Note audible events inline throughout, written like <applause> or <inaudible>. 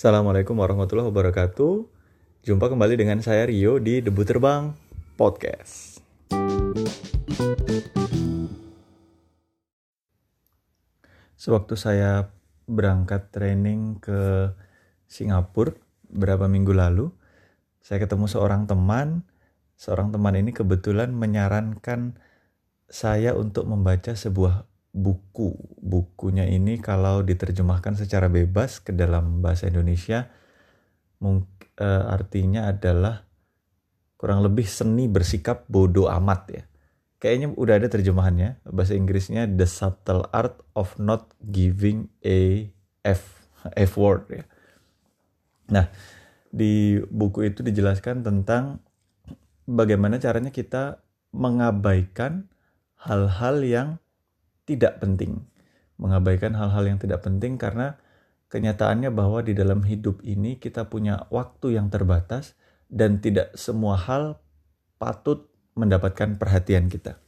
Assalamualaikum warahmatullahi wabarakatuh. Jumpa kembali dengan saya Rio di Debu Terbang Podcast. Sewaktu saya berangkat training ke Singapura beberapa minggu lalu, saya ketemu seorang teman. Seorang teman ini kebetulan menyarankan saya untuk membaca sebuah buku. Bukunya ini kalau diterjemahkan secara bebas ke dalam bahasa Indonesia eh, artinya adalah kurang lebih seni bersikap bodoh amat ya. Kayaknya udah ada terjemahannya. Bahasa Inggrisnya The Subtle Art of Not Giving a F F word ya. Nah, di buku itu dijelaskan tentang bagaimana caranya kita mengabaikan hal-hal yang tidak penting. Mengabaikan hal-hal yang tidak penting karena kenyataannya bahwa di dalam hidup ini kita punya waktu yang terbatas dan tidak semua hal patut mendapatkan perhatian kita.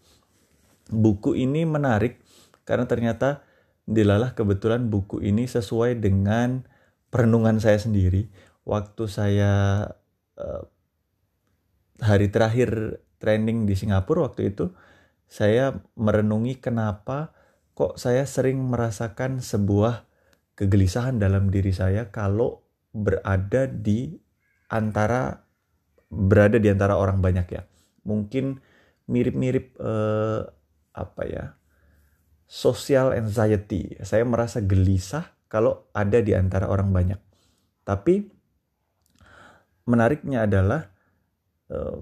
Buku ini menarik karena ternyata dilalah kebetulan buku ini sesuai dengan perenungan saya sendiri. Waktu saya uh, hari terakhir training di Singapura waktu itu, saya merenungi kenapa kok saya sering merasakan sebuah kegelisahan dalam diri saya kalau berada di antara berada di antara orang banyak ya. Mungkin mirip-mirip eh, apa ya? Social anxiety. Saya merasa gelisah kalau ada di antara orang banyak. Tapi menariknya adalah eh,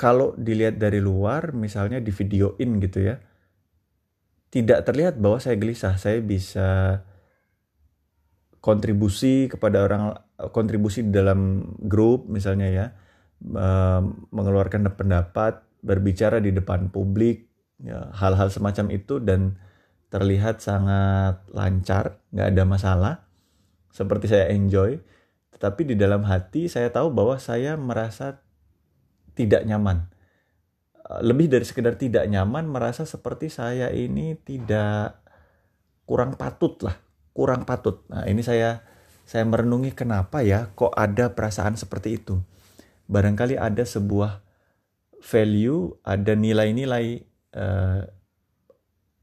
kalau dilihat dari luar misalnya di videoin gitu ya tidak terlihat bahwa saya gelisah. Saya bisa kontribusi kepada orang kontribusi di dalam grup misalnya ya mengeluarkan pendapat berbicara di depan publik ya, hal-hal semacam itu dan terlihat sangat lancar nggak ada masalah seperti saya enjoy. Tetapi di dalam hati saya tahu bahwa saya merasa tidak nyaman. Eh, lebih dari sekedar tidak nyaman, merasa seperti saya ini tidak kurang patut lah, kurang patut. Nah ini saya saya merenungi kenapa ya kok ada perasaan seperti itu. Barangkali ada sebuah value, ada nilai-nilai uh,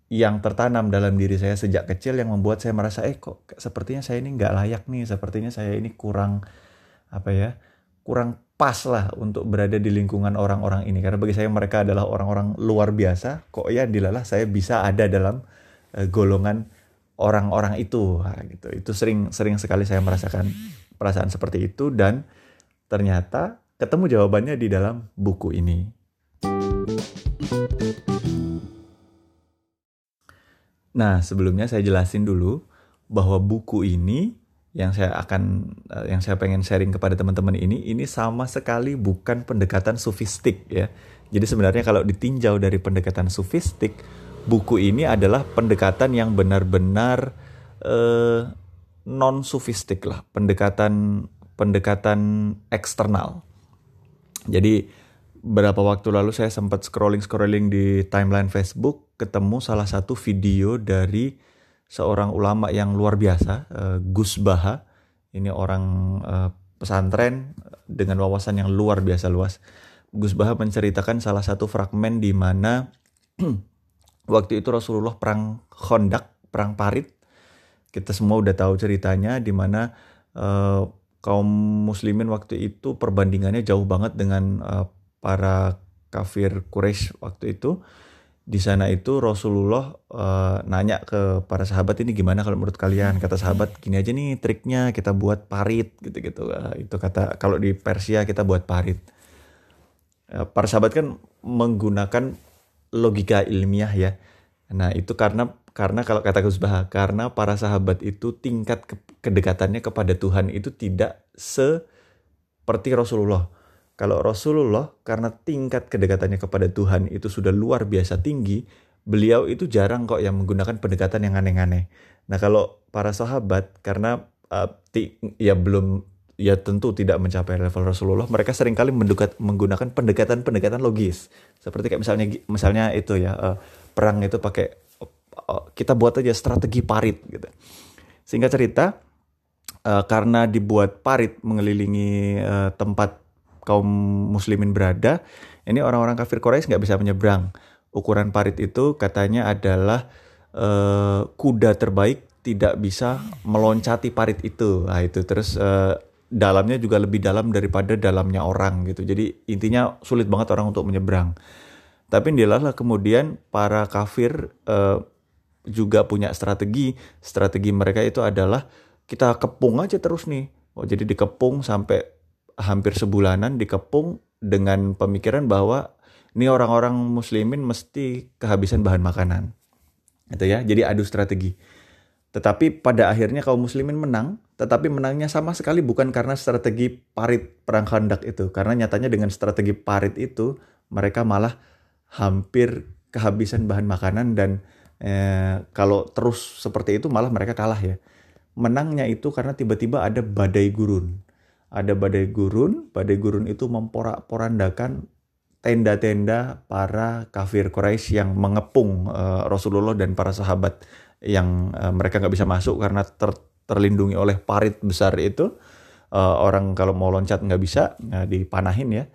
yang tertanam dalam diri saya sejak kecil yang membuat saya merasa eh kok sepertinya saya ini nggak layak nih, sepertinya saya ini kurang apa ya, kurang pas lah untuk berada di lingkungan orang-orang ini. Karena bagi saya mereka adalah orang-orang luar biasa. Kok ya dilalah saya bisa ada dalam uh, golongan orang-orang itu. Nah, gitu. Itu sering sering sekali saya merasakan perasaan seperti itu dan ternyata ketemu jawabannya di dalam buku ini. Nah sebelumnya saya jelasin dulu bahwa buku ini yang saya akan eh, yang saya pengen sharing kepada teman-teman ini ini sama sekali bukan pendekatan sofistik ya. Jadi sebenarnya kalau ditinjau dari pendekatan sofistik, buku ini adalah pendekatan yang benar-benar eh, non sofistik lah, pendekatan pendekatan eksternal. Jadi beberapa waktu lalu saya sempat scrolling scrolling di timeline Facebook ketemu salah satu video dari seorang ulama yang luar biasa, uh, Gus Baha. Ini orang uh, pesantren dengan wawasan yang luar biasa luas. Gus Baha menceritakan salah satu fragmen di mana <clears throat> waktu itu Rasulullah perang Khandaq, perang Parit. Kita semua udah tahu ceritanya di mana uh, kaum muslimin waktu itu perbandingannya jauh banget dengan para kafir Quraisy waktu itu di sana itu Rasulullah uh, nanya ke para sahabat ini gimana kalau menurut kalian? Kata sahabat gini aja nih triknya kita buat parit gitu-gitu. Uh, itu kata kalau di Persia kita buat parit. Uh, para sahabat kan menggunakan logika ilmiah ya. Nah itu karena karena kalau kata Gus Baha karena para sahabat itu tingkat ke kedekatannya kepada Tuhan itu tidak seperti Rasulullah kalau Rasulullah karena tingkat kedekatannya kepada Tuhan itu sudah luar biasa tinggi, beliau itu jarang kok yang menggunakan pendekatan yang aneh-aneh. Nah kalau para sahabat karena uh, ya belum ya tentu tidak mencapai level Rasulullah, mereka sering kali mendekat, menggunakan pendekatan-pendekatan logis. Seperti kayak misalnya misalnya itu ya uh, perang itu pakai uh, kita buat aja strategi parit gitu. Singkat cerita uh, karena dibuat parit mengelilingi uh, tempat kaum muslimin berada, ini orang-orang kafir Quraisy nggak bisa menyeberang. Ukuran parit itu katanya adalah uh, kuda terbaik tidak bisa meloncati parit itu. Nah itu terus uh, dalamnya juga lebih dalam daripada dalamnya orang gitu. Jadi intinya sulit banget orang untuk menyeberang. Tapi lah kemudian para kafir uh, juga punya strategi. Strategi mereka itu adalah kita kepung aja terus nih. Oh, jadi dikepung sampai hampir sebulanan dikepung dengan pemikiran bahwa ini orang-orang muslimin mesti kehabisan bahan makanan. Gitu ya. Jadi adu strategi. Tetapi pada akhirnya kaum muslimin menang, tetapi menangnya sama sekali bukan karena strategi parit perang khandak itu. Karena nyatanya dengan strategi parit itu, mereka malah hampir kehabisan bahan makanan dan eh, kalau terus seperti itu malah mereka kalah ya. Menangnya itu karena tiba-tiba ada badai gurun. Ada badai gurun, badai gurun itu memporak-porandakan tenda-tenda para kafir Quraisy yang mengepung uh, Rasulullah dan para sahabat yang uh, mereka nggak bisa masuk karena ter, terlindungi oleh parit besar itu. Uh, orang kalau mau loncat nggak bisa uh, dipanahin ya.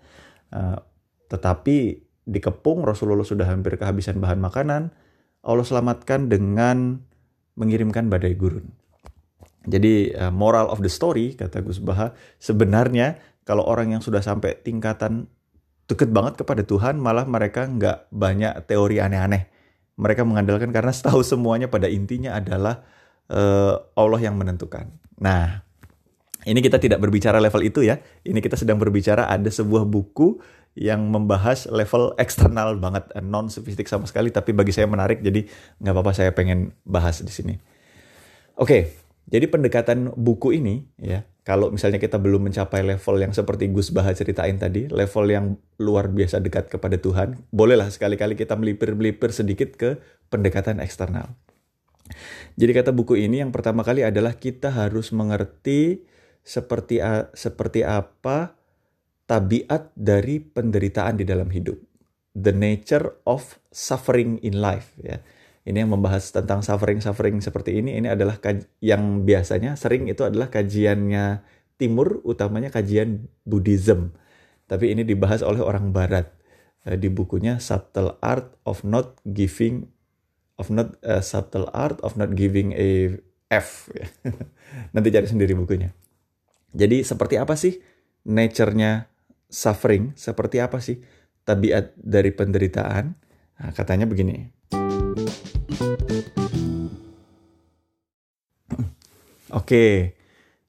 Uh, tetapi dikepung Rasulullah sudah hampir kehabisan bahan makanan. Allah selamatkan dengan mengirimkan badai gurun jadi uh, moral of the story kata Gus Baha sebenarnya kalau orang yang sudah sampai tingkatan deket banget kepada Tuhan malah mereka nggak banyak teori aneh-aneh mereka mengandalkan karena setahu semuanya pada intinya adalah uh, Allah yang menentukan. Nah, ini kita tidak berbicara level itu ya. Ini kita sedang berbicara ada sebuah buku yang membahas level eksternal banget, eh, non sofistik sama sekali, tapi bagi saya menarik, jadi nggak apa-apa saya pengen bahas di sini. Oke, jadi pendekatan buku ini ya kalau misalnya kita belum mencapai level yang seperti Gus Baha ceritain tadi, level yang luar biasa dekat kepada Tuhan, bolehlah sekali-kali kita melipir-melipir sedikit ke pendekatan eksternal. Jadi kata buku ini yang pertama kali adalah kita harus mengerti seperti seperti apa tabiat dari penderitaan di dalam hidup. The nature of suffering in life ya. Ini yang membahas tentang suffering-suffering seperti ini, ini adalah yang biasanya sering itu adalah kajiannya timur, utamanya kajian Buddhism. Tapi ini dibahas oleh orang barat eh, di bukunya Subtle Art of Not Giving of Not uh, Subtle Art of Not Giving a F. <laughs> Nanti cari sendiri bukunya. Jadi seperti apa sih nature-nya suffering? Seperti apa sih tabiat dari penderitaan? Nah, katanya begini. Oke,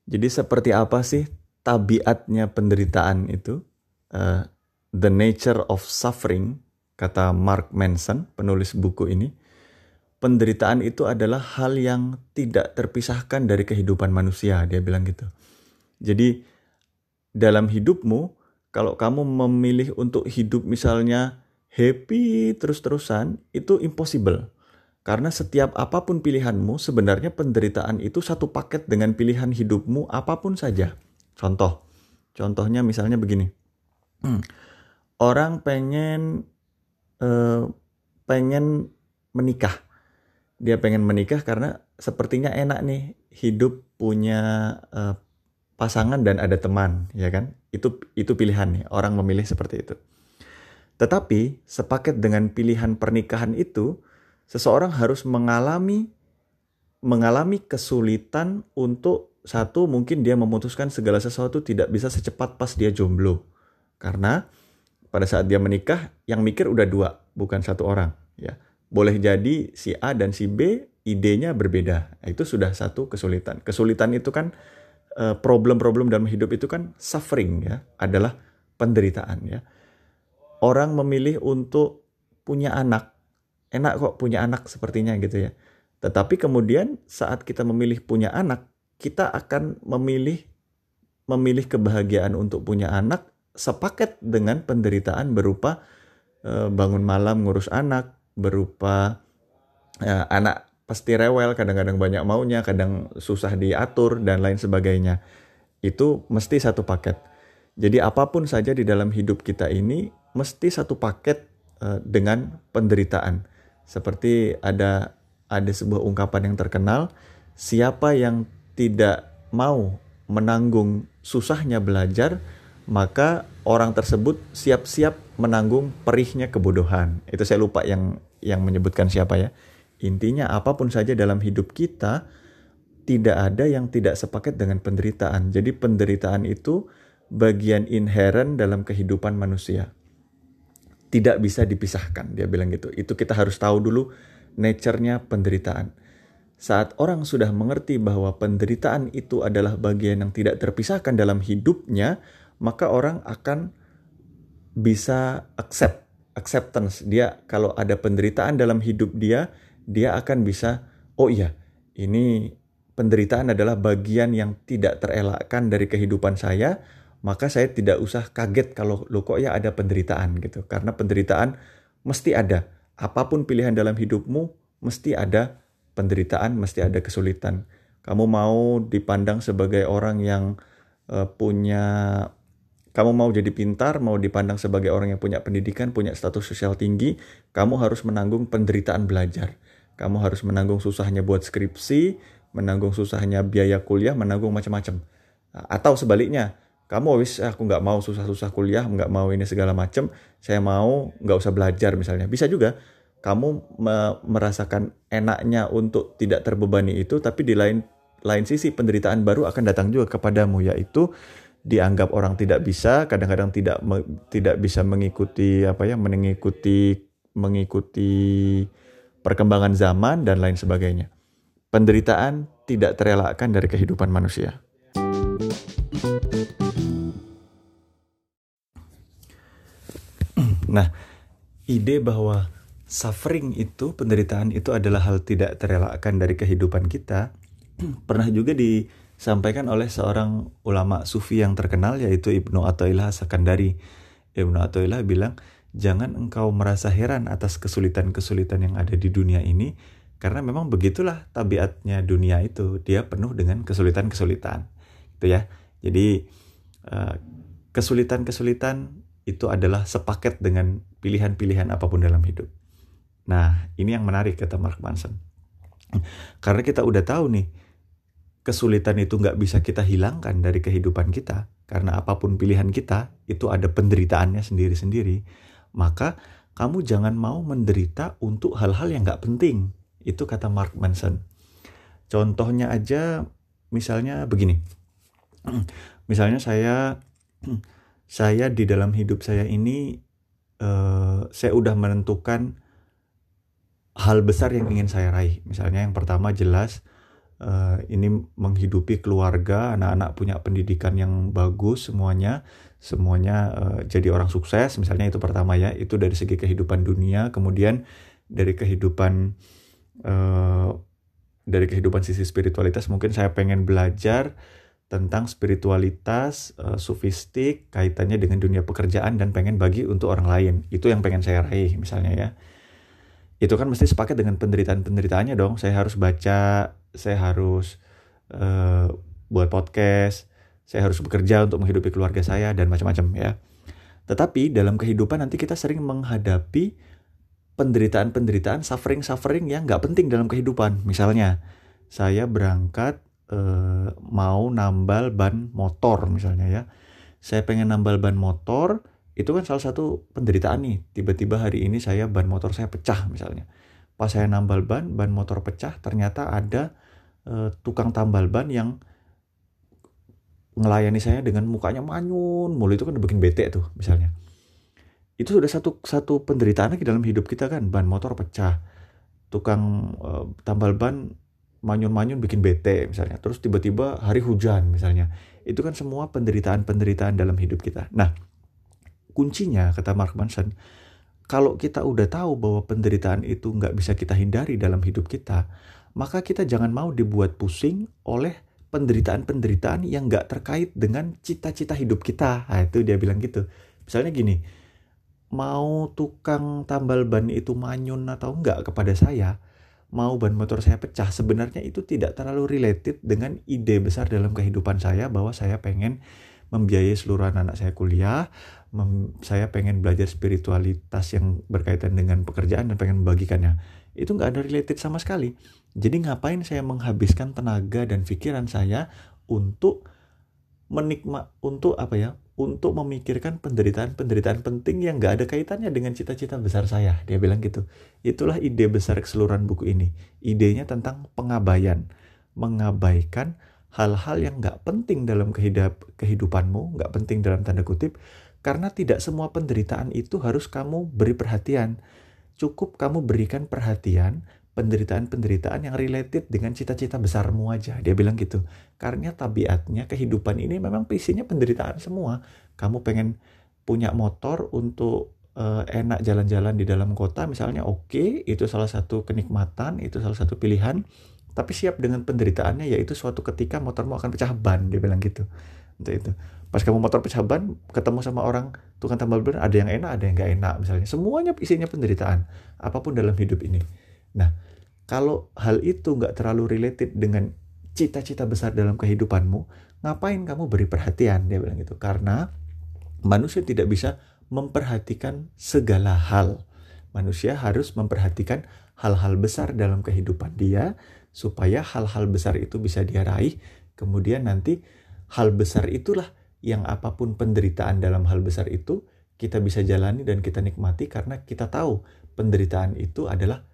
jadi seperti apa sih tabiatnya penderitaan itu? Uh, the nature of suffering, kata Mark Manson, penulis buku ini. Penderitaan itu adalah hal yang tidak terpisahkan dari kehidupan manusia, dia bilang gitu. Jadi dalam hidupmu, kalau kamu memilih untuk hidup misalnya happy terus-terusan, itu impossible karena setiap apa pun pilihanmu, sebenarnya penderitaan itu satu paket dengan pilihan hidupmu apa pun saja. Contoh, contohnya misalnya begini. <clears throat> Orang pengen uh, pengen menikah. Dia pengen menikah karena sepertinya enak nih hidup punya uh, pasangan dan ada teman, ya kan? Itu itu pilihan nih. Orang memilih seperti itu. Tetapi sepaket dengan pilihan pernikahan itu, seseorang harus mengalami mengalami kesulitan untuk satu mungkin dia memutuskan segala sesuatu tidak bisa secepat pas dia jomblo. Karena pada saat dia menikah yang mikir udah dua bukan satu orang ya. Boleh jadi si A dan si B idenya berbeda. Itu sudah satu kesulitan. Kesulitan itu kan eh, problem-problem dalam hidup itu kan suffering ya adalah penderitaan ya. Orang memilih untuk punya anak enak kok punya anak sepertinya gitu ya. Tetapi kemudian saat kita memilih punya anak, kita akan memilih memilih kebahagiaan untuk punya anak sepaket dengan penderitaan berupa e, bangun malam ngurus anak, berupa e, anak pasti rewel, kadang-kadang banyak maunya, kadang susah diatur dan lain sebagainya. Itu mesti satu paket. Jadi apa pun saja di dalam hidup kita ini mesti satu paket e, dengan penderitaan seperti ada ada sebuah ungkapan yang terkenal, siapa yang tidak mau menanggung susahnya belajar, maka orang tersebut siap-siap menanggung perihnya kebodohan. Itu saya lupa yang yang menyebutkan siapa ya. Intinya apa pun saja dalam hidup kita tidak ada yang tidak sepaket dengan penderitaan. Jadi penderitaan itu bagian inherent dalam kehidupan manusia. Tidak bisa dipisahkan, dia bilang gitu. Itu kita harus tahu dulu nature-nya penderitaan. Saat orang sudah mengerti bahwa penderitaan itu adalah bagian yang tidak terpisahkan dalam hidupnya, maka orang akan bisa accept, acceptance. Dia kalau ada penderitaan dalam hidup dia, dia akan bisa, oh iya, ini penderitaan adalah bagian yang tidak terelakkan dari kehidupan saya, maka saya tidak usah kaget kalau lo kok ya ada penderitaan gitu. Karena penderitaan mesti ada. Apa pun pilihan dalam hidupmu, mesti ada penderitaan, mesti ada kesulitan. Kamu mau dipandang sebagai orang yang uh, punya kamu mau jadi pintar, mau dipandang sebagai orang yang punya pendidikan, punya status sosial tinggi, kamu harus menanggung penderitaan belajar. Kamu harus menanggung susahnya buat skripsi, menanggung susahnya biaya kuliah, menanggung macam-macam. Atau sebaliknya, kamu wis aku nggak mau susah-susah kuliah, nggak mau ini segala macam, saya mau nggak usah belajar misalnya. Bisa juga kamu me merasakan enaknya untuk tidak terbebani itu, tapi di lain lain sisi penderitaan baru akan datang juga kepadamu, yaitu dianggap orang tidak bisa, kadang-kadang tidak me, tidak bisa mengikuti apa ya, mengikuti mengikuti perkembangan zaman dan lain sebagainya. Penderitaan tidak terelakkan dari kehidupan manusia. Nah, ide bahwa suffering itu, penderitaan itu adalah hal tidak terelakkan dari kehidupan kita, <clears throat> pernah juga disampaikan oleh seorang ulama sufi yang terkenal yaitu Ibnu Athaillah Sakandari. Ibnu Athaillah bilang, jangan engkau merasa heran atas kesulitan-kesulitan yang ada di dunia ini, karena memang begitulah tabiatnya dunia itu, dia penuh dengan kesulitan-kesulitan. Gitu ya. Jadi eh, kesulitan-kesulitan itu adalah sepaket dengan pilihan-pilihan apa pun dalam hidup. Nah, ini yang menarik kata Mark Manson. Karena kita udah tahu nih, kesulitan itu nggak bisa kita hilangkan dari kehidupan kita. Karena apa pun pilihan kita, itu ada penderitaannya sendiri-sendiri. Maka kamu jangan mau menderita untuk hal-hal yang nggak penting. Itu kata Mark Manson. Contohnya aja, misalnya begini. <clears throat> Misalnya saya <clears throat> saya di dalam hidup saya ini uh, saya udah menentukan hal besar yang ingin saya raih. Misalnya yang pertama jelas uh, ini menghidupi keluarga, anak-anak punya pendidikan yang bagus semuanya, semuanya uh, jadi orang sukses. Misalnya itu pertama ya, itu dari segi kehidupan dunia. Kemudian dari kehidupan uh, dari kehidupan sisi spiritualitas mungkin saya pengen belajar tentang spiritualitas uh, sufistik kaitannya dengan dunia pekerjaan dan pengen bagi untuk orang lain. Itu yang pengen saya raih misalnya ya. Itu kan mesti sepaket dengan penderitaan penderitaannya dong. Saya harus baca saya harus uh, buat podcast saya harus bekerja untuk menghidupi keluarga saya dan macam-macam ya. Tetapi dalam kehidupan nanti kita sering menghadapi penderitaan-penderitaan suffering-suffering yang nggak penting dalam kehidupan. Misalnya saya berangkat eh, mau nambal ban motor misalnya ya. Saya pengen nambal ban motor itu kan salah satu penderitaan nih. Tiba-tiba hari ini saya ban motor saya pecah misalnya. Pas saya nambal ban ban motor pecah ternyata ada eh, tukang tambal ban yang ngelayani saya dengan mukanya manyun mulu. Itu kan bikin bete tuh misalnya. Itu sudah satu satu penderitaan lagi dalam hidup kita kan. Ban motor pecah. Tukang uh, tambal ban manyun-manyun bikin bete misalnya. Terus tiba-tiba hari hujan misalnya. Itu kan semua penderitaan-penderitaan dalam hidup kita. Nah, kuncinya kata Mark Manson, kalau kita udah tahu bahwa penderitaan itu nggak bisa kita hindari dalam hidup kita, maka kita jangan mau dibuat pusing oleh penderitaan-penderitaan yang nggak terkait dengan cita-cita hidup kita. Nah, itu dia bilang gitu. Misalnya gini, mau tukang tambal ban itu manyun atau enggak kepada saya, mau ban motor saya pecah sebenarnya itu tidak terlalu related dengan ide besar dalam kehidupan saya bahwa saya pengen membiayai seluruh anak-anak saya kuliah, saya pengen belajar spiritualitas yang berkaitan dengan pekerjaan dan pengen membagikannya. Itu nggak ada related sama sekali. Jadi ngapain saya menghabiskan tenaga dan pikiran saya untuk menikmat untuk apa ya untuk memikirkan penderitaan-penderitaan penting yang gak ada kaitannya dengan cita-cita besar saya. Dia bilang gitu. Itulah ide besar keseluruhan buku ini. Idenya tentang pengabaian mengabaikan hal-hal yang gak penting dalam kehidup kehidupanmu gak penting dalam tanda kutip karena tidak semua penderitaan itu harus kamu beri perhatian. Cukup kamu berikan perhatian penderitaan-penderitaan yang related dengan cita-cita besarmu aja. Dia bilang gitu. Karena tabiatnya kehidupan ini memang isinya penderitaan semua. Kamu pengen punya motor untuk uh, enak jalan-jalan di dalam kota misalnya oke, okay, itu salah satu kenikmatan, itu salah satu pilihan. Tapi siap dengan penderitaannya yaitu suatu ketika motormu akan pecah ban, dia bilang gitu. Untuk itu. Pas kamu motor pecah ban, ketemu sama orang tukang tambal ban, ada yang enak, ada yang gak enak misalnya. Semuanya isinya penderitaan. Apa pun dalam hidup ini. Nah, kalau hal itu nggak terlalu related dengan cita-cita besar dalam kehidupanmu, ngapain kamu beri perhatian? Dia bilang gitu. Karena manusia tidak bisa memperhatikan segala hal. Manusia harus memperhatikan hal-hal besar dalam kehidupan dia supaya hal-hal besar itu bisa dia raih. Kemudian nanti hal besar itulah yang apa pun penderitaan dalam hal besar itu kita bisa jalani dan kita nikmati karena kita tahu penderitaan itu adalah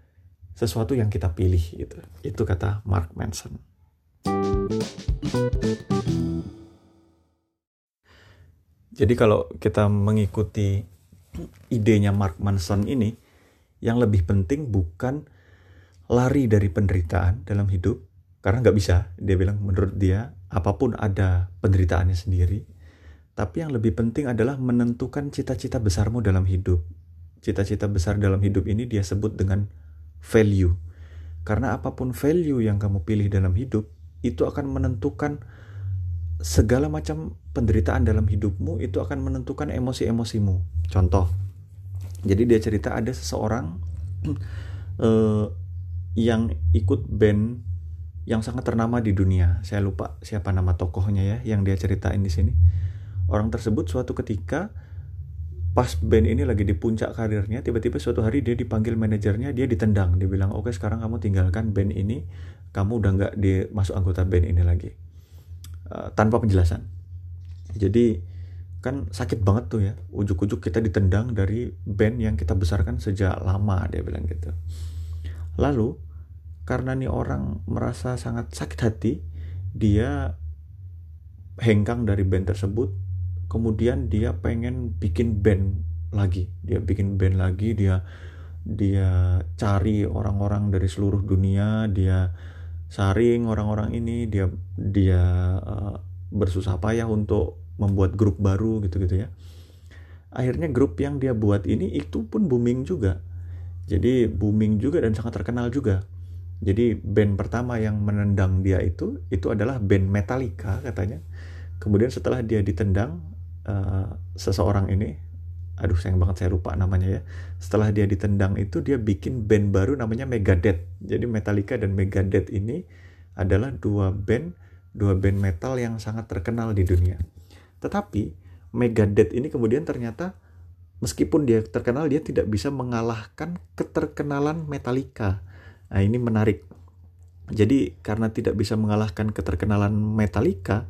sesuatu yang kita pilih gitu. Itu kata Mark Manson. Jadi kalau kita mengikuti idenya Mark Manson ini, yang lebih penting bukan lari dari penderitaan dalam hidup, karena nggak bisa. Dia bilang menurut dia apa pun ada penderitaannya sendiri. Tapi yang lebih penting adalah menentukan cita-cita besarmu dalam hidup. Cita-cita besar dalam hidup ini dia sebut dengan value. Karena apa pun value yang kamu pilih dalam hidup, itu akan menentukan segala macam penderitaan dalam hidupmu, itu akan menentukan emosi-emosimu. Contoh, jadi dia cerita ada seseorang uh, <clears throat> yang ikut band yang sangat ternama di dunia. Saya lupa siapa nama tokohnya ya yang dia ceritain di sini. Orang tersebut suatu ketika pas band ini lagi di puncak karirnya tiba-tiba suatu hari dia dipanggil manajernya dia ditendang. Dia bilang oke sekarang kamu tinggalkan band ini. Kamu udah nggak masuk anggota band ini lagi. Uh, tanpa penjelasan. Jadi kan sakit banget tuh ya ujuk-ujuk kita ditendang dari band yang kita besarkan sejak lama dia bilang gitu. Lalu karena nih orang merasa sangat sakit hati dia hengkang dari band tersebut kemudian dia pengen bikin band lagi. Dia bikin band lagi dia dia cari orang-orang dari seluruh dunia dia saring orang-orang ini dia dia uh, bersusah payah untuk membuat grup baru gitu-gitu ya. Akhirnya grup yang dia buat ini itu pun booming juga. Jadi booming juga dan sangat terkenal juga. Jadi band pertama yang menendang dia itu itu adalah band Metallica katanya. Kemudian setelah dia ditendang uh, seseorang ini aduh sayang banget saya lupa namanya ya. Setelah dia ditendang itu dia bikin band baru namanya Megadeth. Jadi Metallica dan Megadeth ini adalah dua band dua band metal yang sangat terkenal di dunia. Tetapi Megadeth ini kemudian ternyata meskipun dia terkenal dia tidak bisa mengalahkan keterkenalan Metallica. Nah ini menarik. Jadi karena tidak bisa mengalahkan keterkenalan Metallica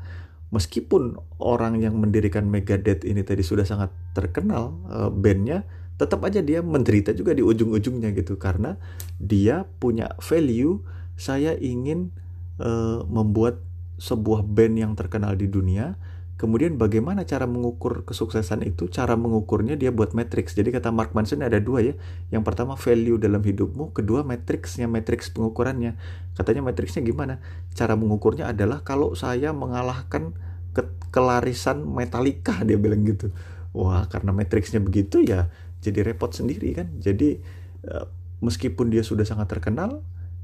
meskipun orang yang mendirikan Megadeth ini tadi sudah sangat terkenal uh, bandnya tetap aja dia menderita juga di ujung-ujungnya gitu. Karena dia punya value saya ingin uh, membuat sebuah band yang terkenal di dunia kemudian bagaimana cara mengukur kesuksesan itu? Cara mengukurnya dia buat matrix. Jadi kata Mark Manson ada dua ya. Yang pertama value dalam hidupmu. Kedua matrixnya matrix pengukurannya. Katanya matrixnya gimana? Cara mengukurnya adalah kalau saya mengalahkan ke kelarisan Metallica dia bilang gitu. Wah karena matrixnya begitu ya jadi repot sendiri kan. Jadi uh, meskipun dia sudah sangat terkenal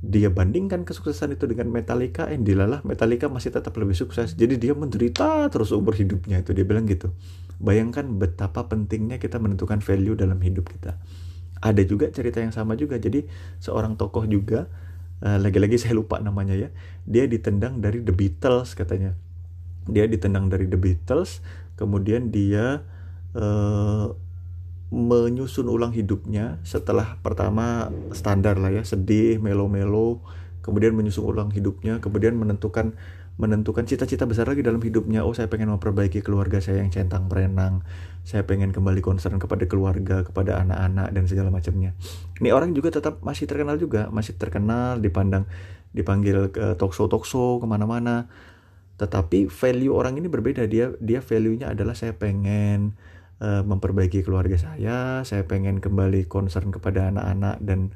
dia bandingkan kesuksesan itu dengan Metallica, eh dilalah Metallica masih tetap lebih sukses. Jadi dia menderita terus umur hidupnya itu dia bilang gitu. Bayangkan betapa pentingnya kita menentukan value dalam hidup kita. Ada juga cerita yang sama juga. Jadi seorang tokoh juga eh, lagi-lagi saya lupa namanya ya. Dia ditendang dari The Beatles katanya. Dia ditendang dari The Beatles, kemudian dia uh, menyusun ulang hidupnya setelah pertama standar lah ya sedih melo-melo kemudian menyusun ulang hidupnya kemudian menentukan menentukan cita-cita besar lagi dalam hidupnya. Oh, saya pengen memperbaiki keluarga saya yang centang berenang. Saya pengen kembali concern kepada keluarga, kepada anak-anak dan segala macamnya. Ini orang juga tetap masih terkenal juga, masih terkenal, dipandang, dipanggil ke show talk show ke mana-mana. Tetapi value orang ini berbeda. Dia dia value-nya adalah saya pengen uh, memperbaiki keluarga saya, saya pengen kembali concern kepada anak-anak dan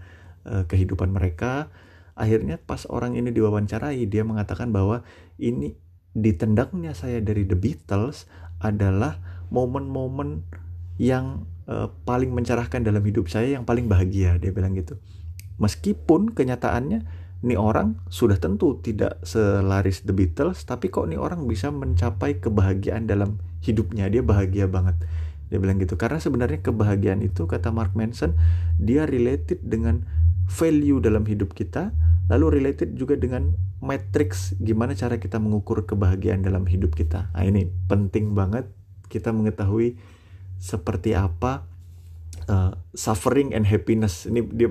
uh, kehidupan mereka. Akhirnya pas orang ini diwawancarai dia mengatakan bahwa ini ditendangnya saya dari The Beatles adalah momen-momen yang uh, paling mencerahkan dalam hidup saya yang paling bahagia dia bilang gitu. Meskipun kenyataannya ini orang sudah tentu tidak selaris The Beatles tapi kok ini orang bisa mencapai kebahagiaan dalam hidupnya. Dia bahagia banget dia bilang gitu karena sebenarnya kebahagiaan itu kata Mark Manson dia related dengan value dalam hidup kita, lalu related juga dengan matrix gimana cara kita mengukur kebahagiaan dalam hidup kita. Nah, ini penting banget kita mengetahui seperti apa uh, suffering and happiness. Ini dia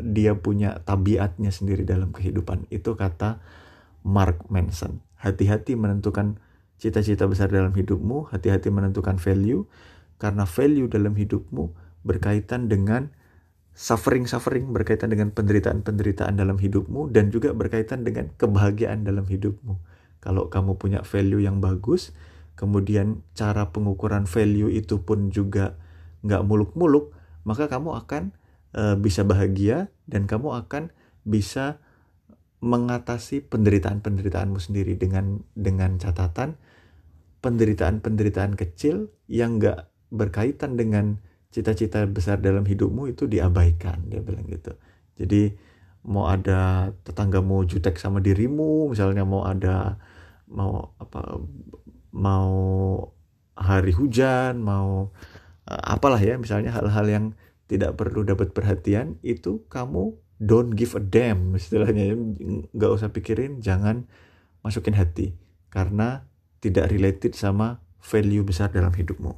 dia punya tabiatnya sendiri dalam kehidupan. Itu kata Mark Manson. Hati-hati menentukan cita-cita besar dalam hidupmu, hati-hati menentukan value karena value dalam hidupmu berkaitan dengan suffering-suffering berkaitan dengan penderitaan-penderitaan dalam hidupmu dan juga berkaitan dengan kebahagiaan dalam hidupmu. Kalau kamu punya value yang bagus, kemudian cara pengukuran value itu pun juga nggak muluk-muluk, maka kamu akan uh, bisa bahagia dan kamu akan bisa mengatasi penderitaan-penderitaanmu sendiri dengan dengan catatan penderitaan-penderitaan kecil yang nggak berkaitan dengan cita-cita besar dalam hidupmu itu diabaikan dia bilang gitu. Jadi mau ada tetanggamu jutek sama dirimu misalnya mau ada mau apa mau hari hujan mau uh, apalah ya misalnya hal-hal yang tidak perlu dapat perhatian itu kamu don't give a damn <laughs> istilahnya nggak usah pikirin jangan masukin hati. Karena tidak related sama value besar dalam hidupmu.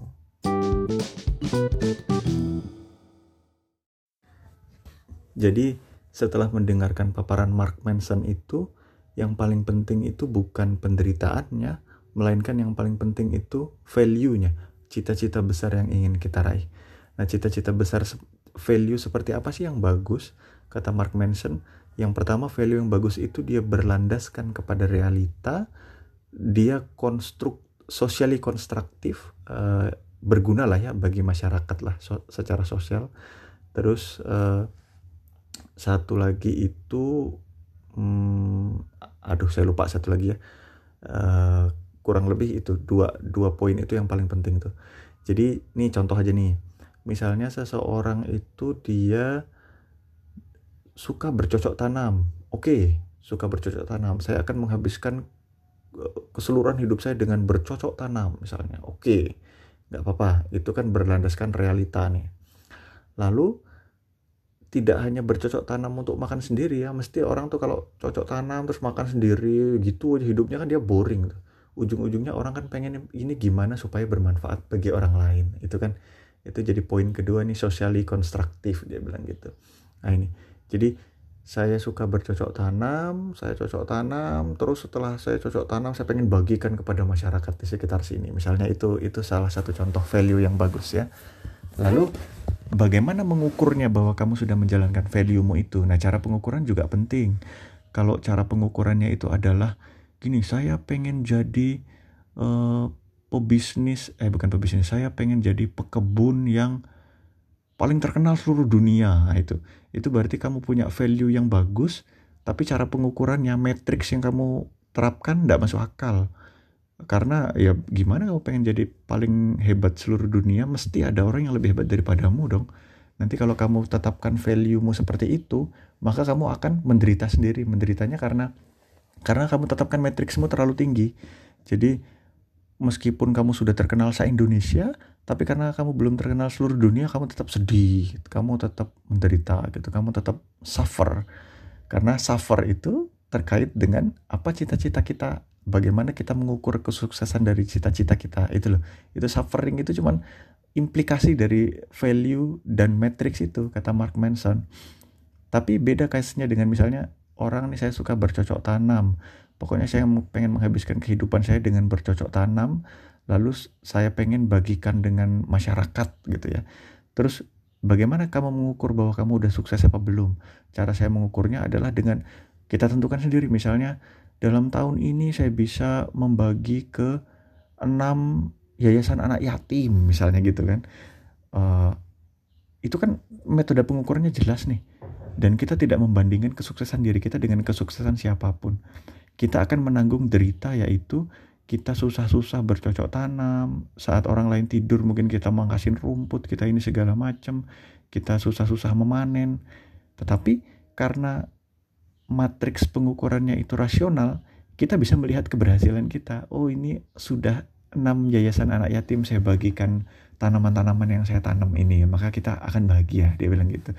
Jadi setelah mendengarkan paparan Mark Manson itu, yang paling penting itu bukan penderitaannya, melainkan yang paling penting itu value-nya, cita-cita besar yang ingin kita raih. Nah, cita-cita besar value seperti apa sih yang bagus? Kata Mark Manson, yang pertama value yang bagus itu dia berlandaskan kepada realita, dia konstruk socially konstruktif, uh, berguna lah ya bagi masyarakat lah so, secara sosial. Terus uh, satu lagi itu hmm, aduh saya lupa satu lagi ya. Uh, kurang lebih itu dua dua poin itu yang paling penting tuh jadi nih contoh aja nih. Misalnya seseorang itu dia suka bercocok tanam. Oke okay, suka bercocok tanam. Saya akan menghabiskan eh, keseluruhan hidup saya dengan bercocok tanam misalnya. Oke. okay, nggak apa-apa itu kan berlandaskan realita nih. Lalu tidak hanya bercocok tanam untuk makan sendiri ya mesti orang tuh kalau cocok tanam terus makan sendiri gitu hidupnya kan dia boring tuh. Ujung-ujungnya orang kan pengen ini gimana supaya bermanfaat bagi orang lain itu kan. Itu jadi poin kedua nih socially konstruktif dia bilang gitu. Nah ini. Jadi saya suka bercocok tanam, saya cocok tanam, terus setelah saya cocok tanam saya pengen bagikan kepada masyarakat di sekitar sini. Misalnya itu itu salah satu contoh value yang bagus ya. Lalu bagaimana mengukurnya bahwa kamu sudah menjalankan value-mu itu? Nah, cara pengukuran juga penting. Kalau cara pengukurannya itu adalah gini, saya pengen jadi uh, pebisnis, eh bukan pebisnis, saya pengen jadi pekebun yang paling terkenal seluruh dunia. Itu, itu berarti kamu punya value yang bagus, tapi cara pengukurannya, matrix yang kamu terapkan tidak masuk akal. Karena ya gimana kamu pengen jadi paling hebat seluruh dunia mesti ada orang yang lebih hebat daripadamu dong. Nanti kalau kamu tetapkan value-mu seperti itu maka kamu akan menderita sendiri. Menderitanya karena karena kamu tetapkan matriksmu terlalu tinggi. Jadi meskipun kamu sudah terkenal se Indonesia tapi karena kamu belum terkenal seluruh dunia kamu tetap sedih kamu tetap menderita gitu. Kamu tetap suffer. Karena suffer itu terkait dengan apa cita-cita kita. Bagaimana kita mengukur kesuksesan dari cita-cita kita. Itu loh. Itu suffering itu cuman implikasi dari value dan matrix itu kata Mark Manson. Tapi beda case-nya dengan misalnya orang nih saya suka bercocok tanam. Pokoknya saya pengen menghabiskan kehidupan saya dengan bercocok tanam lalu saya pengen bagikan dengan masyarakat gitu ya. Terus bagaimana kamu mengukur bahwa kamu udah sukses apa belum? Cara saya mengukurnya adalah dengan kita tentukan sendiri. Misalnya dalam tahun ini saya bisa membagi ke enam yayasan anak yatim misalnya gitu kan. Uh, itu kan metode pengukurannya jelas nih. Dan kita tidak membandingkan kesuksesan diri kita dengan kesuksesan siapa pun. Kita akan menanggung derita yaitu kita susah-susah bercocok tanam saat orang lain tidur mungkin kita mangkasin rumput kita ini segala macam kita susah-susah memanen. Tetapi karena matriks pengukurannya itu rasional kita bisa melihat keberhasilan kita. Oh ini sudah enam yayasan anak yatim saya bagikan tanaman-tanaman yang saya tanam ini maka kita akan bahagia dia bilang gitu.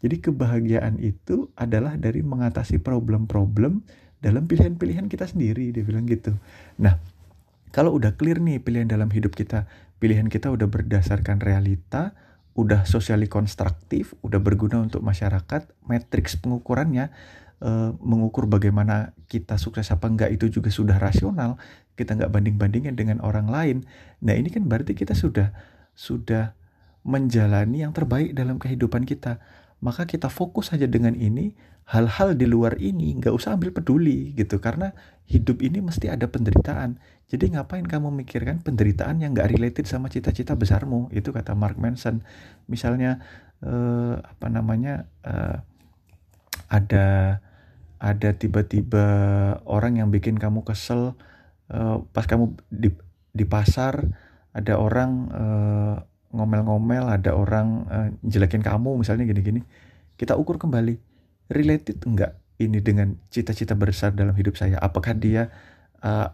Jadi kebahagiaan itu adalah dari mengatasi problem-problem dalam pilihan-pilihan kita sendiri dia bilang gitu. Nah kalau udah clear nih pilihan dalam hidup kita pilihan kita udah berdasarkan realita udah sosiali konstruktif udah berguna untuk masyarakat matriks pengukurannya uh, mengukur bagaimana kita sukses apa enggak itu juga sudah rasional kita nggak banding-bandingin dengan orang lain. Nah ini kan berarti kita sudah sudah menjalani yang terbaik dalam kehidupan kita. Maka kita fokus saja dengan ini hal-hal di luar ini nggak usah ambil peduli gitu karena hidup ini mesti ada penderitaan. Jadi ngapain kamu mikirkan penderitaan yang nggak related sama cita-cita besarmu? Itu kata Mark Manson. Misalnya eh, apa namanya eh, ada ada tiba-tiba orang yang bikin kamu kesel eh, pas kamu di di pasar ada orang eh, ngomel-ngomel, ada orang uh, jelekin kamu misalnya gini-gini, kita ukur kembali related enggak ini dengan cita-cita besar dalam hidup saya? Apakah dia uh,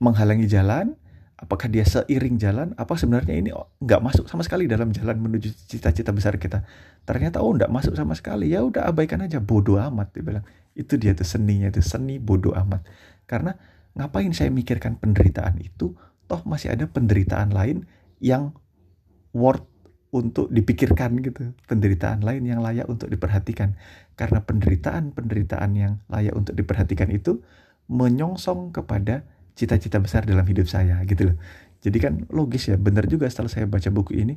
menghalangi jalan? Apakah dia seiring jalan? Apa sebenarnya ini nggak masuk sama sekali dalam jalan menuju cita-cita besar kita? Ternyata oh nggak masuk sama sekali. Ya udah abaikan aja, bodoh amat dia bilang. Itu dia tuh seninya itu seni bodoh amat. Karena ngapain saya mikirkan penderitaan itu? Toh masih ada penderitaan lain yang worth untuk dipikirkan gitu penderitaan lain yang layak untuk diperhatikan karena penderitaan-penderitaan yang layak untuk diperhatikan itu menyongsong kepada cita-cita besar dalam hidup saya gitu loh. Jadi kan logis ya benar juga setelah saya baca buku ini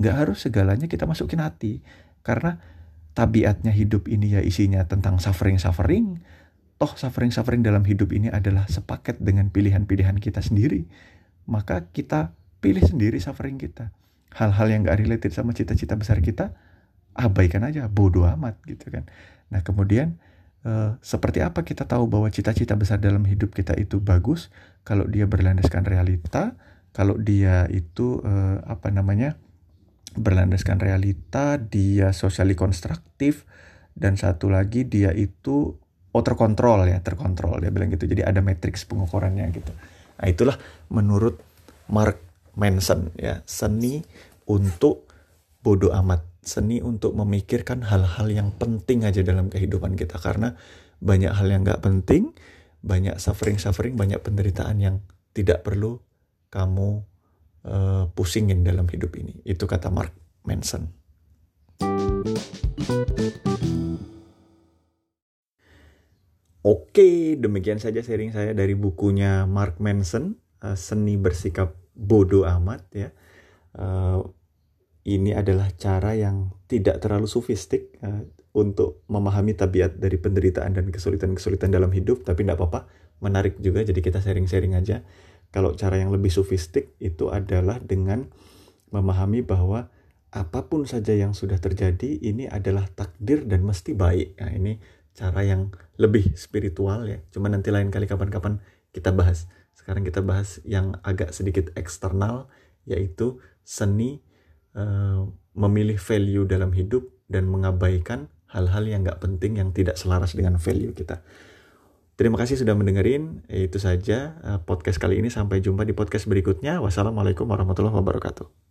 nggak harus segalanya kita masukin hati. Karena tabiatnya hidup ini ya isinya tentang suffering suffering toh suffering suffering dalam hidup ini adalah sepaket dengan pilihan-pilihan kita sendiri. Maka kita pilih sendiri suffering kita. Hal-hal yang gak related sama cita-cita besar kita abaikan aja bodoh amat gitu kan. Nah kemudian eh, seperti apa kita tahu bahwa cita-cita besar dalam hidup kita itu bagus kalau dia berlandaskan realita kalau dia itu eh, apa namanya berlandaskan realita dia sosiali konstruktif dan satu lagi dia itu oh terkontrol ya terkontrol dia bilang gitu. Jadi ada matriks pengukurannya gitu. Nah itulah menurut Mark Manson ya seni untuk bodoh amat seni untuk memikirkan hal-hal yang penting aja dalam kehidupan kita. Karena banyak hal yang nggak penting banyak suffering suffering banyak penderitaan yang tidak perlu kamu uh, pusingin dalam hidup ini. Itu kata Mark Manson. Oke, demikian saja sharing saya dari bukunya Mark Manson, uh, Seni Bersikap bodoh amat ya. Uh, ini adalah cara yang tidak terlalu sofistik uh, untuk memahami tabiat dari penderitaan dan kesulitan-kesulitan dalam hidup, tapi tidak apa-apa, menarik juga. Jadi kita sharing-sharing aja. Kalau cara yang lebih sofistik itu adalah dengan memahami bahwa apa pun saja yang sudah terjadi ini adalah takdir dan mesti baik. Nah, ini cara yang lebih spiritual ya. Cuma nanti lain kali kapan-kapan kita bahas. Sekarang kita bahas yang agak sedikit eksternal, yaitu seni uh, memilih value dalam hidup dan mengabaikan hal-hal yang gak penting yang tidak selaras dengan value kita. Terima kasih sudah mendengarin. Itu saja uh, podcast kali ini. Sampai jumpa di podcast berikutnya. Wassalamualaikum warahmatullahi wabarakatuh.